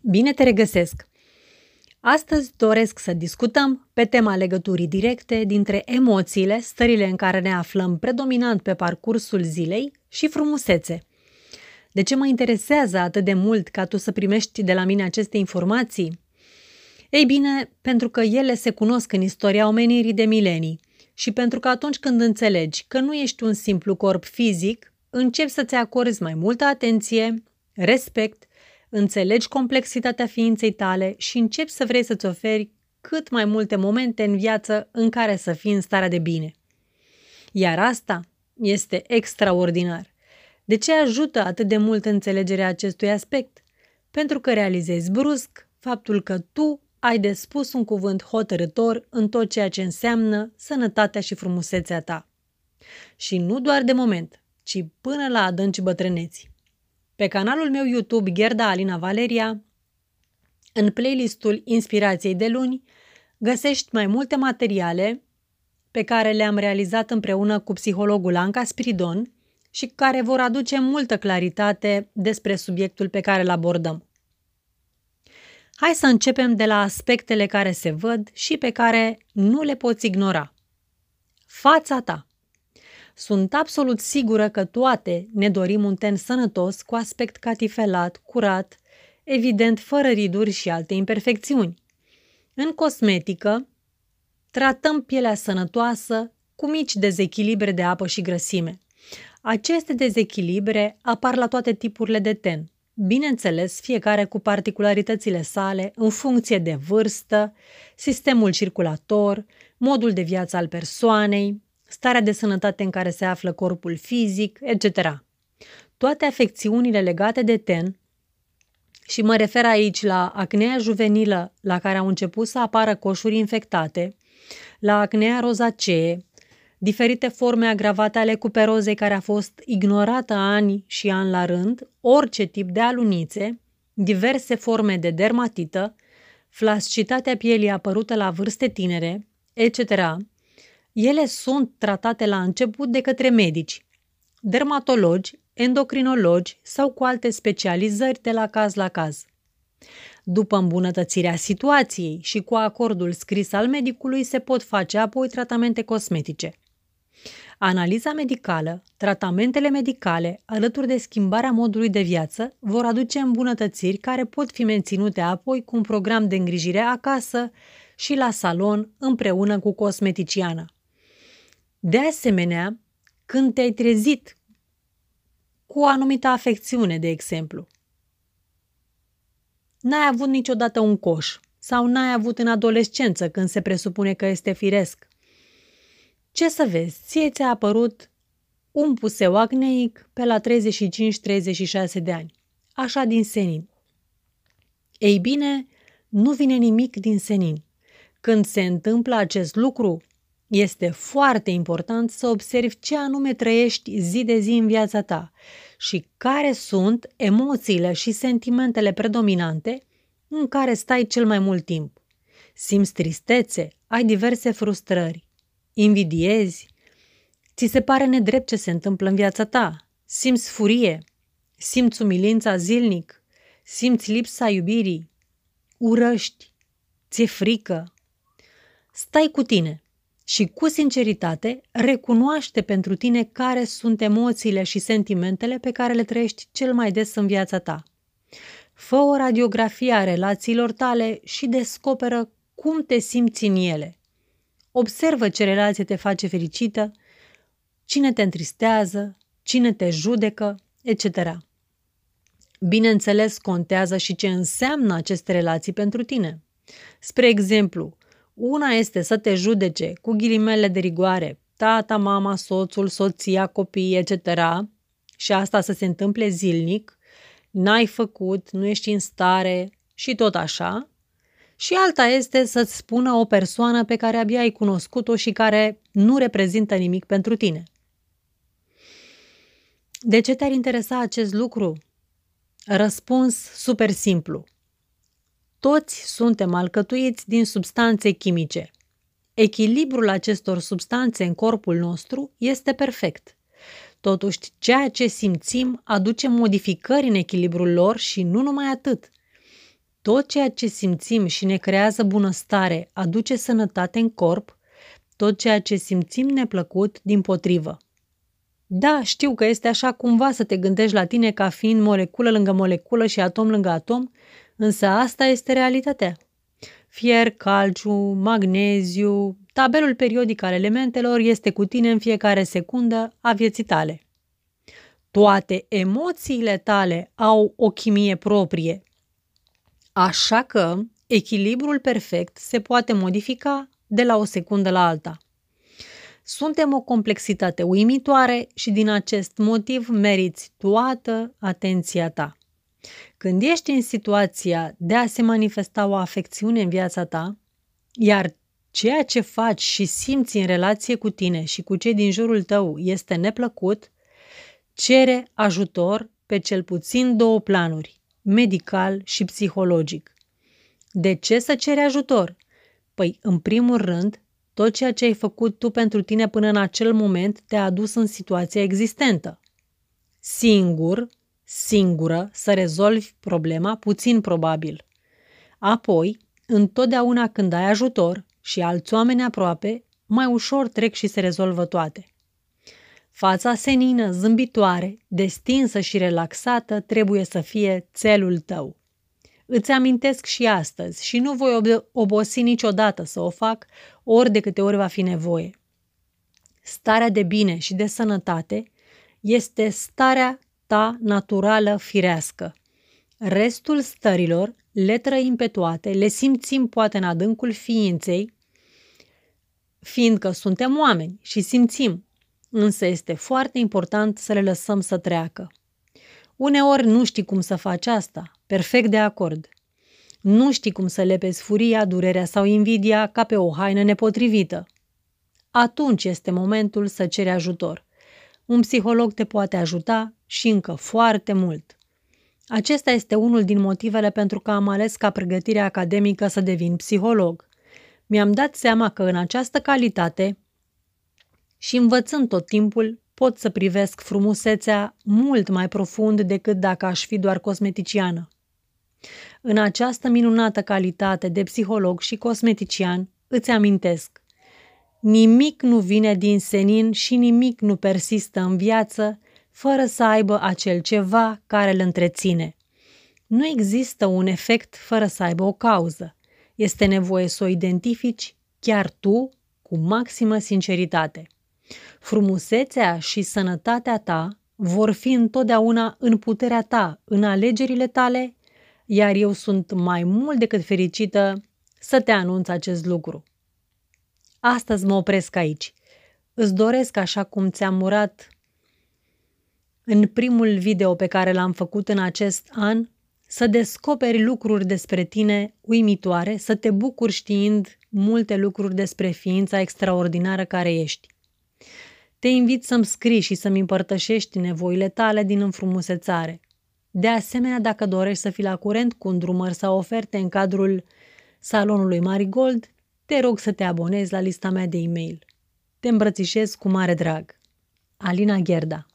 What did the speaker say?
Bine te regăsesc! Astăzi doresc să discutăm pe tema legăturii directe dintre emoțiile, stările în care ne aflăm predominant pe parcursul zilei și frumusețe. De ce mă interesează atât de mult ca tu să primești de la mine aceste informații? Ei bine, pentru că ele se cunosc în istoria omenirii de milenii și pentru că atunci când înțelegi că nu ești un simplu corp fizic, începi să-ți acorzi mai multă atenție, respect înțelegi complexitatea ființei tale și începi să vrei să-ți oferi cât mai multe momente în viață în care să fii în starea de bine. Iar asta este extraordinar. De ce ajută atât de mult înțelegerea acestui aspect? Pentru că realizezi brusc faptul că tu ai de spus un cuvânt hotărător în tot ceea ce înseamnă sănătatea și frumusețea ta. Și nu doar de moment, ci până la adânci bătrâneții. Pe canalul meu YouTube Gerda Alina Valeria, în playlistul Inspirației de luni, găsești mai multe materiale pe care le-am realizat împreună cu psihologul Anca Spiridon și care vor aduce multă claritate despre subiectul pe care îl abordăm. Hai să începem de la aspectele care se văd și pe care nu le poți ignora. Fața ta. Sunt absolut sigură că toate ne dorim un ten sănătos, cu aspect catifelat, curat, evident fără riduri și alte imperfecțiuni. În cosmetică, tratăm pielea sănătoasă cu mici dezechilibre de apă și grăsime. Aceste dezechilibre apar la toate tipurile de ten, bineînțeles fiecare cu particularitățile sale în funcție de vârstă, sistemul circulator, modul de viață al persoanei, starea de sănătate în care se află corpul fizic, etc. Toate afecțiunile legate de ten, și mă refer aici la acnea juvenilă la care au început să apară coșuri infectate, la acnea rozacee, diferite forme agravate ale cuperozei care a fost ignorată ani și ani la rând, orice tip de alunițe, diverse forme de dermatită, flascitatea pielii apărută la vârste tinere, etc., ele sunt tratate la început de către medici, dermatologi, endocrinologi sau cu alte specializări de la caz la caz. După îmbunătățirea situației și cu acordul scris al medicului se pot face apoi tratamente cosmetice. Analiza medicală, tratamentele medicale, alături de schimbarea modului de viață, vor aduce îmbunătățiri care pot fi menținute apoi cu un program de îngrijire acasă și la salon împreună cu cosmeticiana. De asemenea, când te-ai trezit cu o anumită afecțiune, de exemplu, n-ai avut niciodată un coș sau n-ai avut în adolescență când se presupune că este firesc. Ce să vezi, ție ți-a apărut un puseu acneic pe la 35-36 de ani, așa din senin. Ei bine, nu vine nimic din senin. Când se întâmplă acest lucru, este foarte important să observi ce anume trăiești zi de zi în viața ta și care sunt emoțiile și sentimentele predominante în care stai cel mai mult timp. Simți tristețe, ai diverse frustrări, invidiezi, ți se pare nedrept ce se întâmplă în viața ta, simți furie, simți umilința zilnic, simți lipsa iubirii, urăști, ți-e frică. Stai cu tine – și cu sinceritate recunoaște pentru tine care sunt emoțiile și sentimentele pe care le trăiești cel mai des în viața ta. Fă o radiografie a relațiilor tale și descoperă cum te simți în ele. Observă ce relație te face fericită, cine te întristează, cine te judecă, etc. Bineînțeles, contează și ce înseamnă aceste relații pentru tine. Spre exemplu, una este să te judece cu ghilimele de rigoare, tata, mama, soțul, soția, copiii, etc. Și asta să se întâmple zilnic, n-ai făcut, nu ești în stare și tot așa. Și alta este să-ți spună o persoană pe care abia ai cunoscut-o și care nu reprezintă nimic pentru tine. De ce te-ar interesa acest lucru? Răspuns super simplu – toți suntem alcătuiți din substanțe chimice. Echilibrul acestor substanțe în corpul nostru este perfect. Totuși, ceea ce simțim aduce modificări în echilibrul lor și nu numai atât. tot ceea ce simțim și ne creează bunăstare aduce sănătate în corp, tot ceea ce simțim neplăcut, din potrivă. Da, știu că este așa cumva să te gândești la tine ca fiind moleculă lângă moleculă și atom lângă atom, însă asta este realitatea. Fier, calciu, magneziu, tabelul periodic al elementelor este cu tine în fiecare secundă a vieții tale. Toate emoțiile tale au o chimie proprie. Așa că echilibrul perfect se poate modifica de la o secundă la alta. Suntem o complexitate uimitoare și din acest motiv meriți toată atenția ta. Când ești în situația de a se manifesta o afecțiune în viața ta, iar ceea ce faci și simți în relație cu tine și cu cei din jurul tău este neplăcut, cere ajutor pe cel puțin două planuri, medical și psihologic. De ce să ceri ajutor? Păi, în primul rând, tot ceea ce ai făcut tu pentru tine până în acel moment te-a adus în situația existentă. Singur, singură, să rezolvi problema, puțin probabil. Apoi, întotdeauna când ai ajutor și alți oameni aproape, mai ușor trec și se rezolvă toate. Fața senină, zâmbitoare, destinsă și relaxată trebuie să fie țelul tău. Îți amintesc și astăzi și nu voi obosi niciodată să o fac ori de câte ori va fi nevoie. Starea de bine și de sănătate este starea ta naturală firească. Restul stărilor le trăim pe toate, le simțim poate în adâncul ființei, fiindcă suntem oameni și simțim, însă este foarte important să le lăsăm să treacă. Uneori nu știi cum să faci asta, perfect de acord. Nu știi cum să lepezi furia, durerea sau invidia ca pe o haină nepotrivită. Atunci este momentul să ceri ajutor. Un psiholog te poate ajuta și încă foarte mult. Acesta este unul din motivele pentru că am ales ca pregătire academică să devin psiholog. Mi-am dat seama că în această calitate și învățând tot timpul, pot să privesc frumusețea mult mai profund decât dacă aș fi doar cosmeticiană. În această minunată calitate de psiholog și cosmetician, îți amintesc, nimic nu vine din senin și nimic nu persistă în viață fără să aibă acel ceva care îl întreține. Nu există un efect fără să aibă o cauză. Este nevoie să o identifici chiar tu cu maximă sinceritate. Frumusețea și sănătatea ta vor fi întotdeauna în puterea ta, în alegerile tale, iar eu sunt mai mult decât fericită să te anunț acest lucru. Astăzi mă opresc aici. Îți doresc, așa cum ți-am murat în primul video pe care l-am făcut în acest an, să descoperi lucruri despre tine uimitoare, să te bucuri știind multe lucruri despre ființa extraordinară care ești. Te invit să-mi scrii și să-mi împărtășești nevoile tale din înfrumusețare. De asemenea, dacă dorești să fii la curent cu îndrumări sau oferte în cadrul salonului Marigold, te rog să te abonezi la lista mea de e-mail. Te îmbrățișez cu mare drag. Alina Gherda